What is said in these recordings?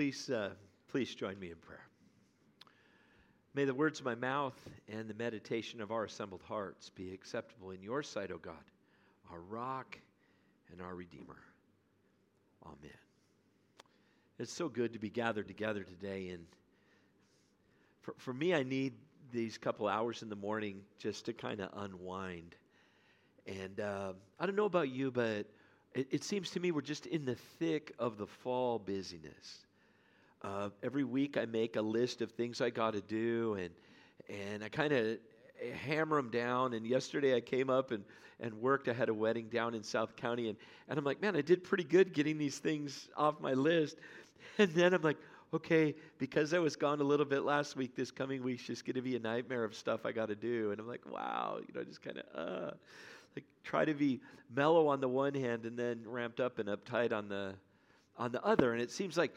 Please, uh, please join me in prayer. May the words of my mouth and the meditation of our assembled hearts be acceptable in your sight, O God, our rock and our Redeemer. Amen. It's so good to be gathered together today. And for, for me, I need these couple hours in the morning just to kind of unwind. And uh, I don't know about you, but it, it, seems to me we're just in the thick of the fall busyness. Uh, every week I make a list of things I got to do, and and I kind of hammer them down. And yesterday I came up and, and worked. I had a wedding down in South County, and, and I'm like, man, I did pretty good getting these things off my list. And then I'm like, okay, because I was gone a little bit last week, this coming week's just going to be a nightmare of stuff I got to do. And I'm like, wow, you know, just kind of, uh, like try to be mellow on the one hand and then ramped up and uptight on the, on the other. And it seems like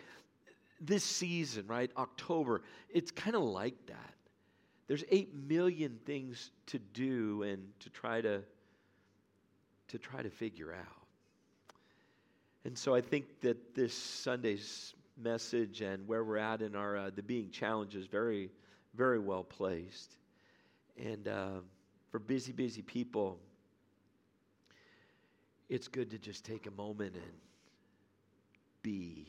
this season, right, October, it's kind of like that. There's 8 million things to do and to try to, to try to figure out. And so I think that this Sunday's message and where we're at in our uh, the being challenge is very, very well placed. And uh, for busy, busy people, it's good to just take a moment and be.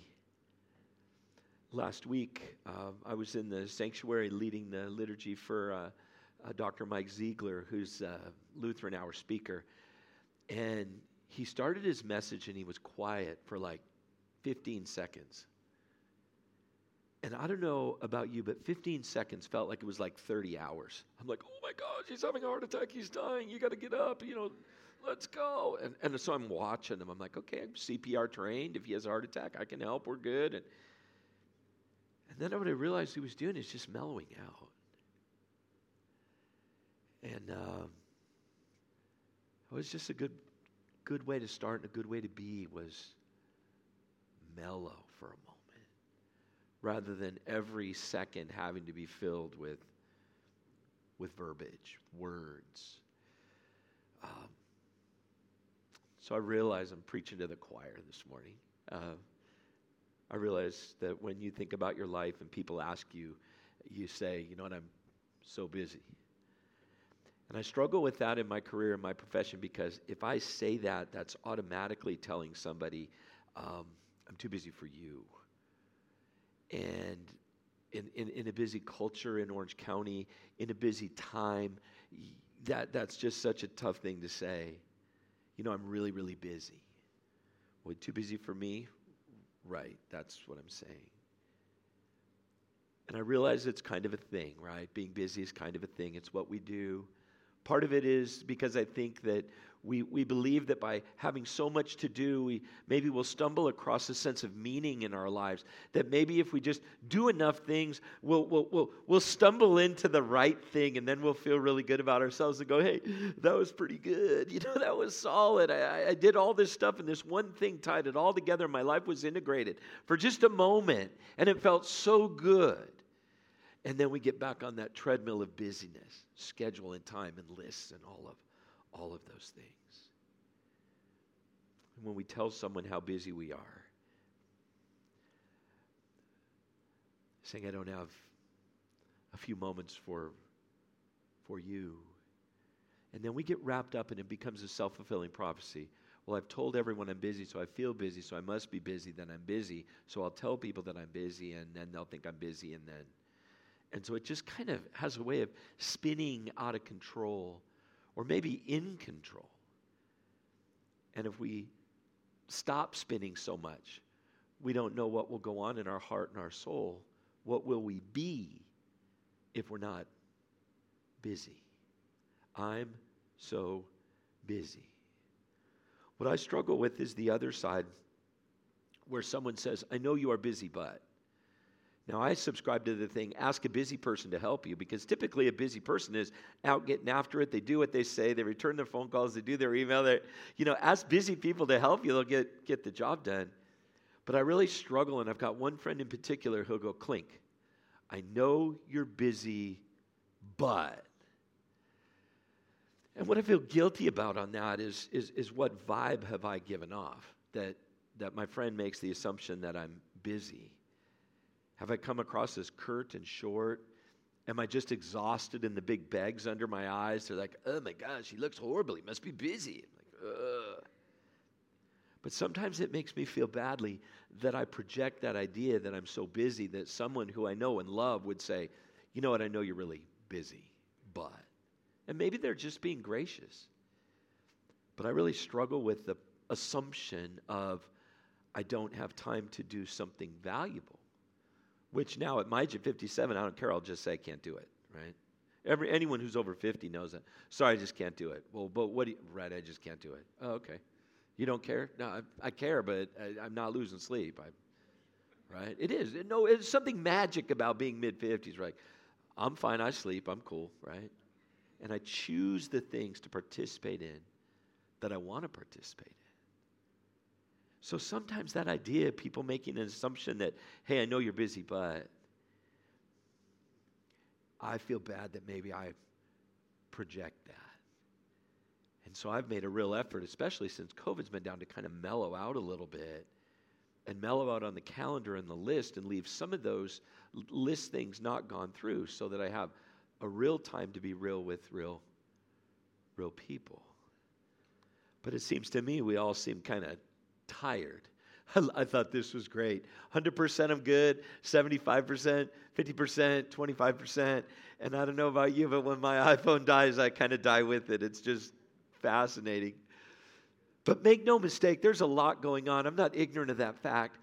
Last week, uh, I was in the sanctuary leading the liturgy for uh, uh, Dr. Mike Ziegler, who's a Lutheran Hour speaker. And he started his message and he was quiet for like 15 seconds. And I don't know about you, but 15 seconds felt like it was like 30 hours. I'm like, oh my gosh, he's having a heart attack. He's dying. You got to get up. You know, let's go. And, and so I'm watching him. I'm like, okay, I'm CPR trained. If he has a heart attack, I can help. We're good. And, and then what I realized he was doing is just mellowing out. And um, it was just a good, good way to start and a good way to be was mellow for a moment rather than every second having to be filled with, with verbiage, words. Um, so I realize I'm preaching to the choir this morning. Uh, I realize that when you think about your life and people ask you, you say, you know what, I'm so busy. And I struggle with that in my career in my profession because if I say that, that's automatically telling somebody, um, I'm too busy for you and in, in, in, a busy culture in Orange County, in a busy time, that, that's just such a tough thing to say. You know, I'm really, really busy. Well, too busy for me? Right, that's what I'm saying. And I realize it's kind of a thing, right? Being busy is kind of a thing, it's what we do. Part of it is because I think that we, we believe that by having so much to do, we maybe we'll stumble across a sense of meaning in our lives. That maybe if we just do enough things, we'll, we'll, we'll, we'll stumble into the right thing and then we'll feel really good about ourselves and go, hey, that was pretty good. You know, that was solid. I, I did all this stuff and this one thing tied it all together. My life was integrated for just a moment and it felt so good. And then we get back on that treadmill of busyness, schedule and time and lists and all of all of those things. And when we tell someone how busy we are, saying, I don't have a few moments for, for you. And then we get wrapped up and it becomes a self fulfilling prophecy. Well, I've told everyone I'm busy, so I feel busy, so I must be busy, then I'm busy. So I'll tell people that I'm busy, and then they'll think I'm busy, and then. And so it just kind of has a way of spinning out of control or maybe in control. And if we stop spinning so much, we don't know what will go on in our heart and our soul. What will we be if we're not busy? I'm so busy. What I struggle with is the other side where someone says, I know you are busy, but. Now, I subscribe to the thing ask a busy person to help you because typically a busy person is out getting after it. They do what they say, they return their phone calls, they do their email. They, you know, ask busy people to help you, they'll get, get the job done. But I really struggle, and I've got one friend in particular who'll go, Clink, I know you're busy, but. And what I feel guilty about on that is, is, is what vibe have I given off? That, that my friend makes the assumption that I'm busy. Have I come across as curt and short? Am I just exhausted in the big bags under my eyes? They're like, oh my gosh, he looks horrible. He must be busy. I'm like, Ugh. But sometimes it makes me feel badly that I project that idea that I'm so busy that someone who I know and love would say, you know what, I know you're really busy, but. And maybe they're just being gracious. But I really struggle with the assumption of I don't have time to do something valuable, which now at my age of 57, I don't care. I'll just say I can't do it, right? Every, anyone who's over 50 knows that. Sorry, I just can't do it. Well, but what do you, right, I just can't do it. Oh, okay. You don't care? No, I, I care, but I, am not losing sleep. I, right? It is. No, it's something magic about being mid 50s, right? I'm fine. I sleep. I'm cool, right? And I choose the things to participate in that I want to participate in. So sometimes that idea, people making an assumption that, hey, I know you're busy, but I feel bad that maybe I project that. And so I've made a real effort, especially since COVID's been down, to kind of mellow out a little bit and mellow out on the calendar and the list and leave some of those list things not gone through so that I have a real time to be real with real real people. But it seems to me we all seem kind of tired. I thought this was great. 100% I'm good, 75%, 50%, 25%. And I don't know about you, but when my iPhone dies, I kind of die with it. It's just fascinating. But make no mistake, there's a lot going on. I'm not ignorant of that fact.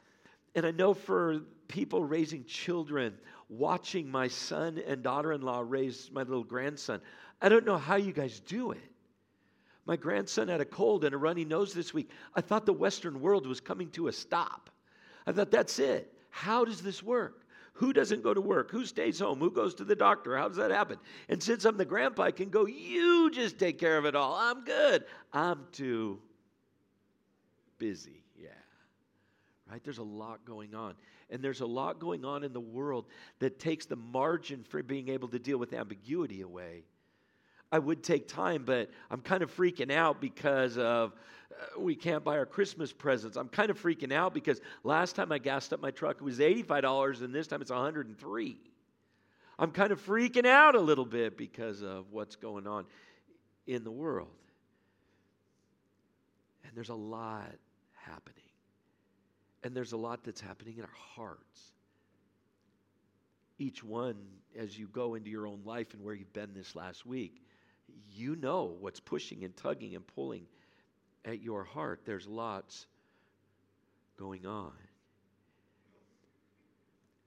And I know for people raising children, watching my son and daughter in law raise my little grandson, I don't know how you guys do it. My grandson had a cold and a runny nose this week. I thought the Western world was coming to a stop. I thought, that's it. How does this work? Who doesn't go to work? Who stays home? Who goes to the doctor? How does that happen? And since I'm the grandpa, I can go, you just take care of it all. I'm good. I'm too busy. Yeah. Right? There's a lot going on. And there's a lot going on in the world that takes the margin for being able to deal with ambiguity away. I would take time, but I'm kind of freaking out because of uh, we can't buy our Christmas presents. I'm kind of freaking out because last time I gassed up my truck it was $85 and this time it's 103. I'm kind of freaking out a little bit because of what's going on in the world. And there's a lot happening. And there's a lot that's happening in our hearts. Each one, as you go into your own life and where you've been this last week, you know what's pushing and tugging and pulling at your heart. There's lots going on.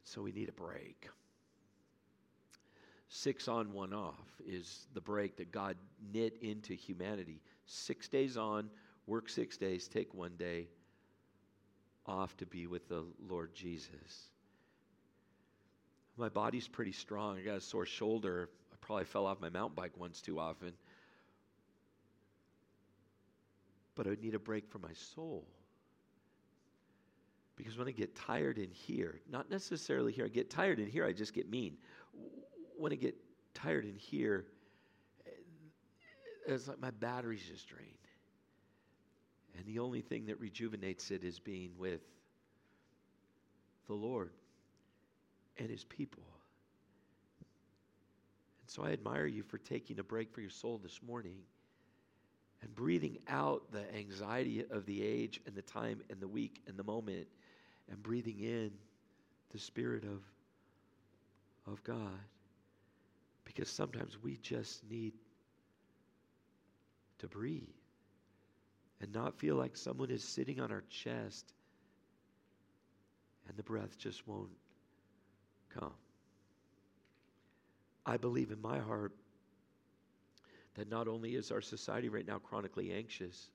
So we need a break. Six on, one off is the break that God knit into humanity. Six days on, work six days, take one day off to be with the Lord Jesus. My body's pretty strong. I got a sore shoulder probably fell off my mountain bike once too often. But I would need a break for my soul. Because when I get tired in here, not necessarily here, I get tired in here, I just get mean. When I get tired in here, eh, it's like my battery's just drained. And the only thing that rejuvenates it is being with the Lord and His people. So I admire you for taking a break for your soul this morning and breathing out the anxiety of the age and the time and the week and the moment and breathing in the Spirit of, of God. Because sometimes we just need to breathe and not feel like someone is sitting on our chest and the breath just won't come. I believe in my heart that not only is our society right now chronically anxious,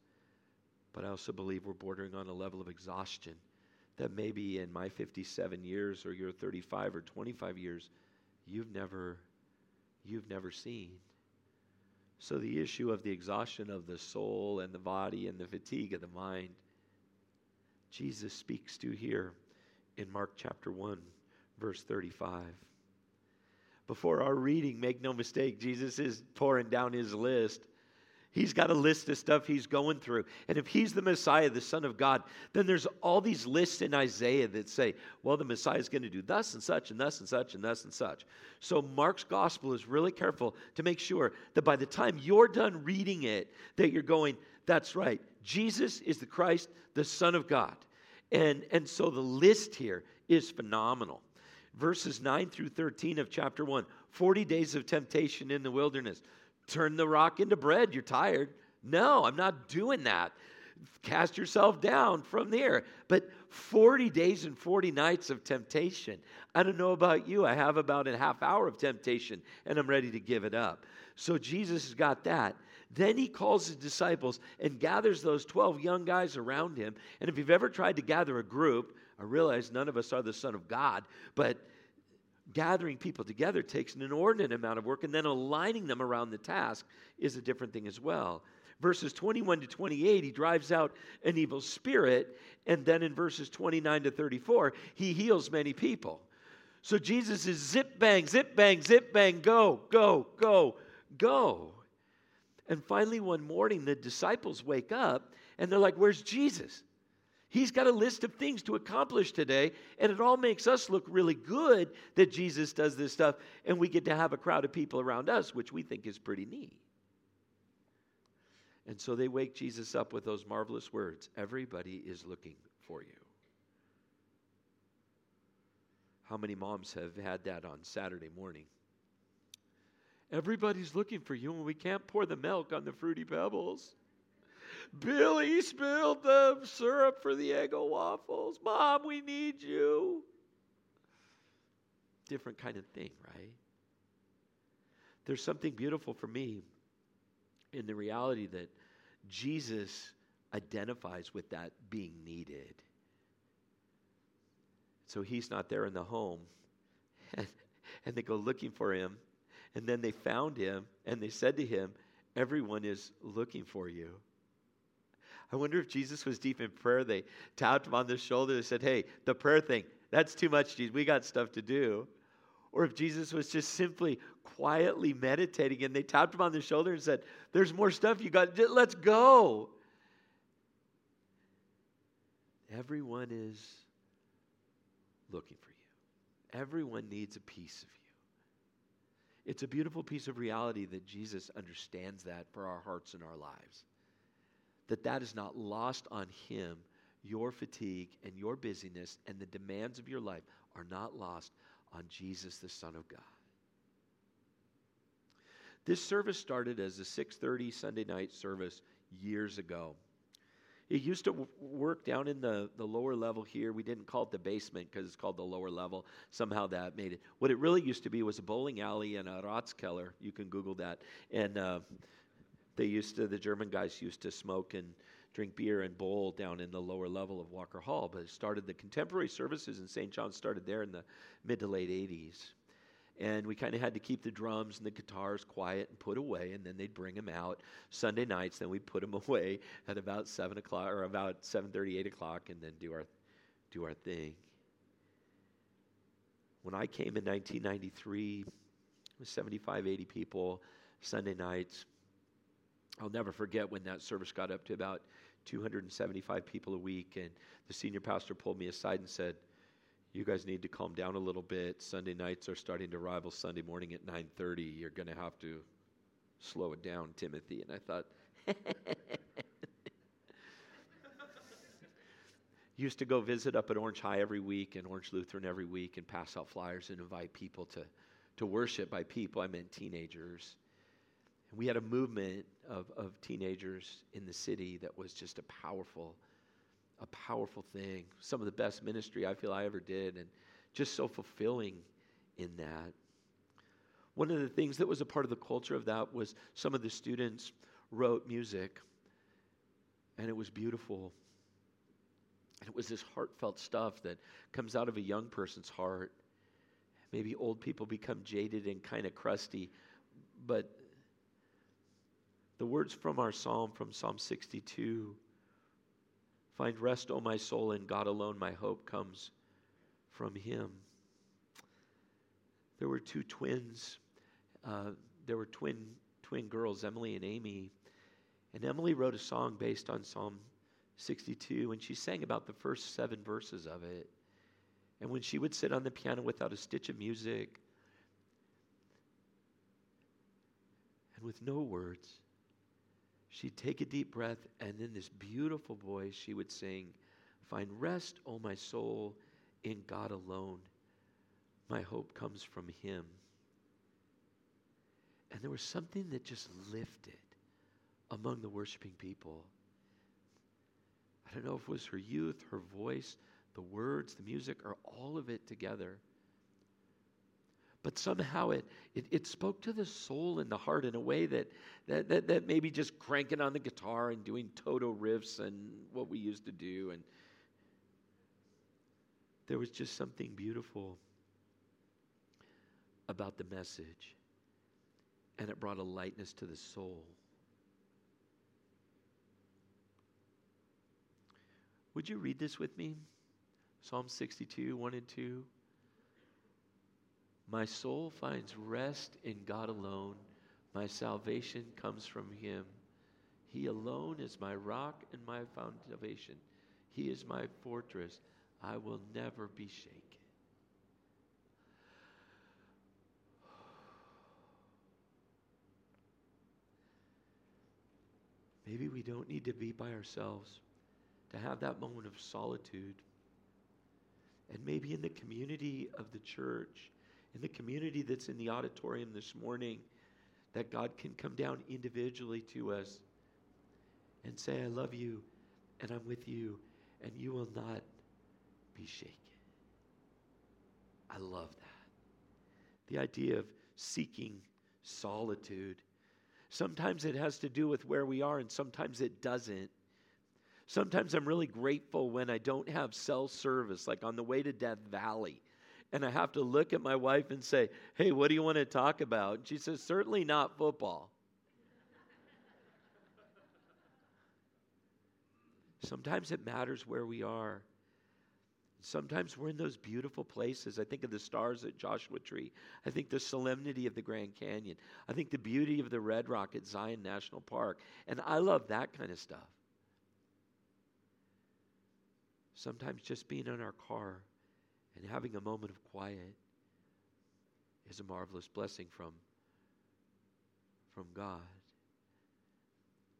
but I also believe we're bordering on a level of exhaustion that maybe in my 57 years or your 35 or 25 years you've never you've never seen. So the issue of the exhaustion of the soul and the body and the fatigue of the mind Jesus speaks to here in Mark chapter 1 verse 35 before our reading, make no mistake, Jesus is pouring down his list. He's got a list of stuff he's going through. And if he's the Messiah, the Son of God, then there's all these lists in Isaiah that say, well, the Messiah is going to do thus and such and thus and such and thus and such. So Mark's gospel is really careful to make sure that by the time you're done reading it, that you're going, that's right, Jesus is the Christ, the Son of God. And, and so the list here is phenomenal. Verses 9 through 13 of chapter 1 40 days of temptation in the wilderness turn the rock into bread. You're tired. No, I'm not doing that. Cast yourself down from there. But 40 days and 40 nights of temptation. I don't know about you. I have about a half hour of temptation and I'm ready to give it up. So Jesus has got that. Then he calls his disciples and gathers those 12 young guys around him. And if you've ever tried to gather a group, I realize none of us are the Son of God, but gathering people together takes an inordinate amount of work, and then aligning them around the task is a different thing as well. Verses 21 to 28, he drives out an evil spirit, and then in verses 29 to 34, he heals many people. So Jesus is zip bang, zip bang, zip bang, go, go, go, go. And finally, one morning, the disciples wake up and they're like, Where's Jesus? He's got a list of things to accomplish today, and it all makes us look really good that Jesus does this stuff, and we get to have a crowd of people around us, which we think is pretty neat. And so they wake Jesus up with those marvelous words Everybody is looking for you. How many moms have had that on Saturday morning? Everybody's looking for you, and we can't pour the milk on the fruity pebbles. Billy spilled the syrup for the Eggo waffles. Mom, we need you. Different kind of thing, right? There's something beautiful for me in the reality that Jesus identifies with that being needed. So he's not there in the home. And, and they go looking for him. And then they found him and they said to him, Everyone is looking for you. I wonder if Jesus was deep in prayer. They tapped him on the shoulder and said, Hey, the prayer thing, that's too much, Jesus. We got stuff to do. Or if Jesus was just simply quietly meditating and they tapped him on the shoulder and said, There's more stuff you got, let's go. Everyone is looking for you, everyone needs a piece of you. It's a beautiful piece of reality that Jesus understands that for our hearts and our lives that that is not lost on him. Your fatigue and your busyness and the demands of your life are not lost on Jesus, the Son of God. This service started as a 6:30 Sunday night service years ago. It used to work down in the, the lower level here. We didn't call it the basement because it's called the lower level. Somehow that made it. What it really used to be was a bowling alley and a Ratskeller. You can Google that. And uh, they used to, the German guys used to smoke and drink beer and bowl down in the lower level of Walker Hall. But it started the contemporary services in St. John started there in the mid to late 80s. And we kind of had to keep the drums and the guitars quiet and put away, and then they'd bring them out Sunday nights. Then we'd put them away at about seven o'clock or about seven thirty, eight o'clock, and then do our do our thing. When I came in 1993, it was 75, 80 people Sunday nights. I'll never forget when that service got up to about 275 people a week, and the senior pastor pulled me aside and said, "You guys need to calm down a little bit. Sunday nights are starting to rival Sunday morning at 9:30. You're going to have to slow it down, Timothy." And I thought. used to go visit up at Orange High every week and Orange Lutheran every week and pass out flyers and invite people to, to worship. By people, I meant teenagers. We had a movement of, of teenagers in the city that was just a powerful, a powerful thing. Some of the best ministry I feel I ever did, and just so fulfilling in that. One of the things that was a part of the culture of that was some of the students wrote music, and it was beautiful. And it was this heartfelt stuff that comes out of a young person's heart. Maybe old people become jaded and kind of crusty, but the words from our psalm, from Psalm 62 Find rest, O my soul, in God alone. My hope comes from Him. There were two twins. Uh, there were twin twin girls, Emily and Amy, And Emily wrote a song based on Psalm 62, and she sang about the first seven verses of it. And when she would sit on the piano without a stitch of music and with no words, she'd take a deep breath, and in this beautiful voice, she would sing, Find rest, O my soul, in God alone. My hope comes from Him. And there was something that just lifted among the worshiping people. I don't know if it was her youth, her voice, the words, the music, or all of it together. But somehow it, it, it, spoke to the soul and the heart in a way that, that, that, that maybe just cranking on the guitar and doing Toto riffs and what we used to do. And there was just something beautiful about the message. And it brought a lightness to the soul. Would you read this with me? Psalm 62, 1 and 2. My soul finds rest in God alone. My salvation comes from Him. He alone is my rock and my foundation. He is my fortress. I will never be shaken. Maybe we don't need to be by ourselves to have that moment of solitude. And maybe in the community of the church, in the community that's in the auditorium this morning, that God can come down individually to us and say, I love you and I'm with you and you will not be shaken. I love that. The idea of seeking solitude. Sometimes it has to do with where we are, and sometimes it doesn't. Sometimes I'm really grateful when I don't have cell service, like on the way to Death Valley. And I have to look at my wife and say, Hey, what do you want to talk about? And she says, Certainly not football. Sometimes it matters where we are. Sometimes we're in those beautiful places. I think of the stars at Joshua Tree. I think the solemnity of the Grand Canyon. I think the beauty of the Red Rock at Zion National Park. And I love that kind of stuff. Sometimes just being in our car and having a moment of quiet is a marvelous blessing from, from God.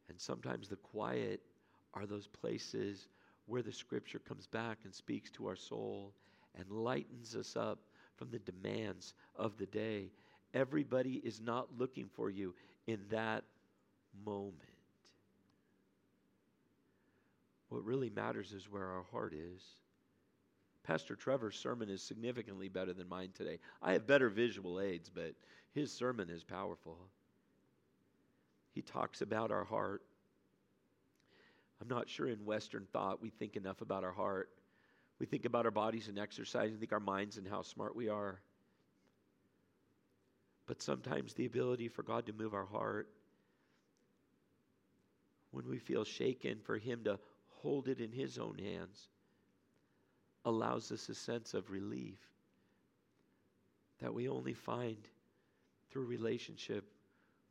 And sometimes the quiet are those places where the scripture comes back and speaks to our soul and lightens us up from the demands of the day. Everybody is not looking for you in that moment. What really matters is where our heart is. Pastor Trevor's sermon is significantly better than mine today. I have better visual aids, but his sermon is powerful. He talks about our heart. I'm not sure in Western thought we think enough about our heart. We think about our bodies and exercise, and think our minds and how smart we are. But sometimes the ability for God to move our heart, when we feel shaken, for Him to hold it in His own hands allows us a sense of relief that we only find through relationship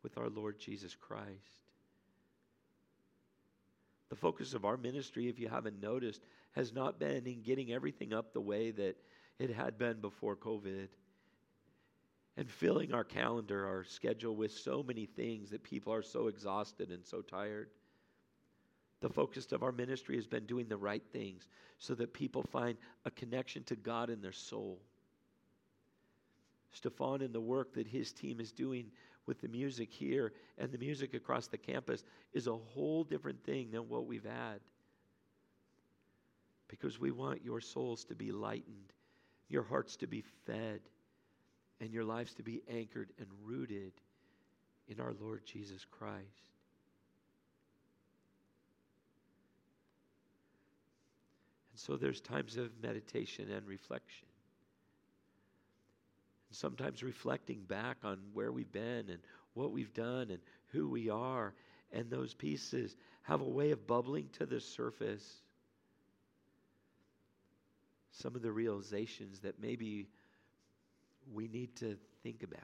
with our Lord Jesus Christ. The focus of our ministry, if you haven't noticed, has not been in getting everything up the way that it had been before COVID and filling our calendar, our schedule with so many things that people are so exhausted and so tired. The focus of our ministry has been doing the right things so that people find a connection to God in their soul. Stefan and the work that his team is doing with the music here and the music across the campus is a whole different thing than what we've had. Because we want your souls to be lightened, your hearts to be fed, and your lives to be anchored and rooted in our Lord Jesus Christ. So there's times of meditation and reflection. And sometimes reflecting back on where we've been and what we've done and who we are. And those pieces have a way of bubbling to the surface. Some of the realizations that maybe we need to think about.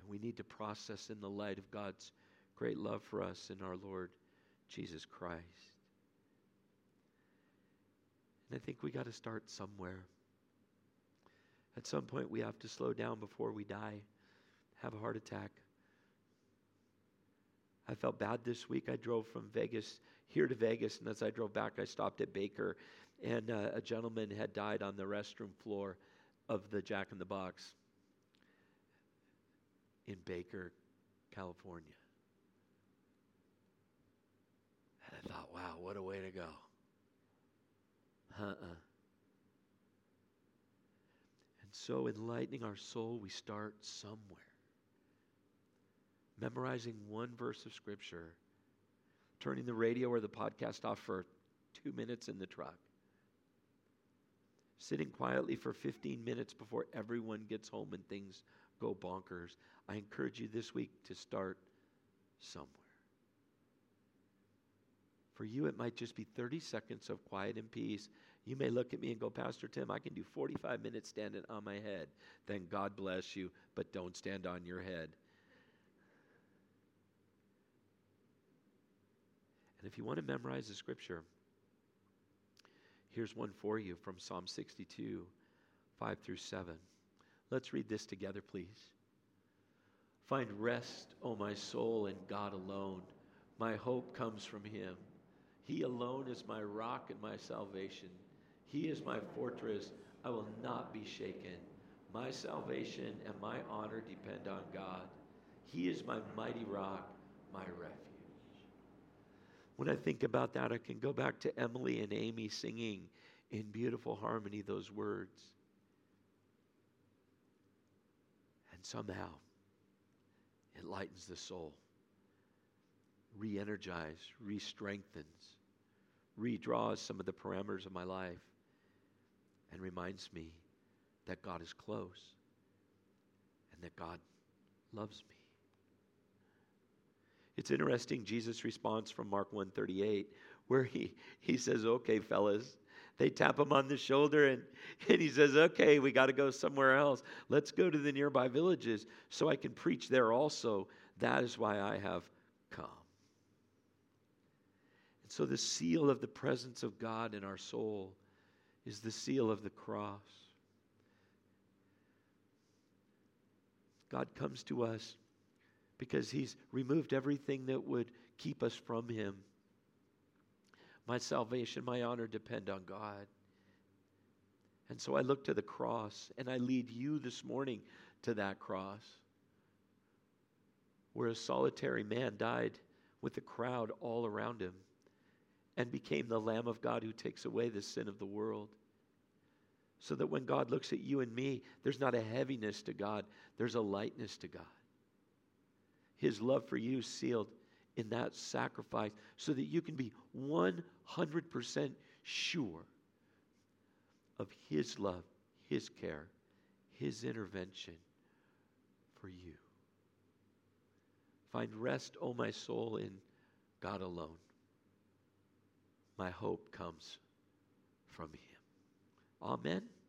And we need to process in the light of God's great love for us in our Lord Jesus Christ. And I think we got to start somewhere. At some point, we have to slow down before we die, have a heart attack. I felt bad this week. I drove from Vegas here to Vegas, and as I drove back, I stopped at Baker, and uh, a gentleman had died on the restroom floor of the Jack in the Box in Baker, California. And I thought, wow, what a way to go. Uh uh And so, enlightening our soul, we start somewhere. Memorizing one verse of Scripture, turning the radio or the podcast off for two minutes in the truck, sitting quietly for 15 minutes before everyone gets home and things go bonkers. I encourage you this week to start somewhere. For you, it might just be 30 seconds of quiet and peace. You may look at me and go, Pastor Tim, I can do 45 minutes standing on my head. Then God bless you, but don't stand on your head. And if you want to memorize the scripture, here's one for you from Psalm 62, 5 through 7. Let's read this together, please. Find rest, O my soul, in God alone. My hope comes from Him. He alone is my rock and my salvation. He is my fortress. I will not be shaken. My salvation and my honor depend on God. He is my mighty rock, my refuge. When I think about that, I can go back to Emily and Amy singing in beautiful harmony those words. And somehow it lightens the soul, re energizes, re strengthens redraws some of the parameters of my life and reminds me that God is close and that God loves me. It's interesting Jesus' response from Mark 138, where he, he says, Okay, fellas, they tap him on the shoulder and, and he says, Okay, we got to go somewhere else. Let's go to the nearby villages so I can preach there also. That is why I have come. And so, the seal of the presence of God in our soul is the seal of the cross. God comes to us because He's removed everything that would keep us from Him. My salvation, my honor depend on God. And so I look to the cross and I lead you this morning to that cross where a solitary man died with a crowd all around him and became the Lamb of God who takes away the sin of the world. So that when God looks at you and me, there's not a heaviness to God, there's a lightness to God. His love for you sealed in that sacrifice so that you can be 100% sure of His love, His care, His intervention for you. Find rest, O oh my soul, in God alone my hope comes from him. Amen.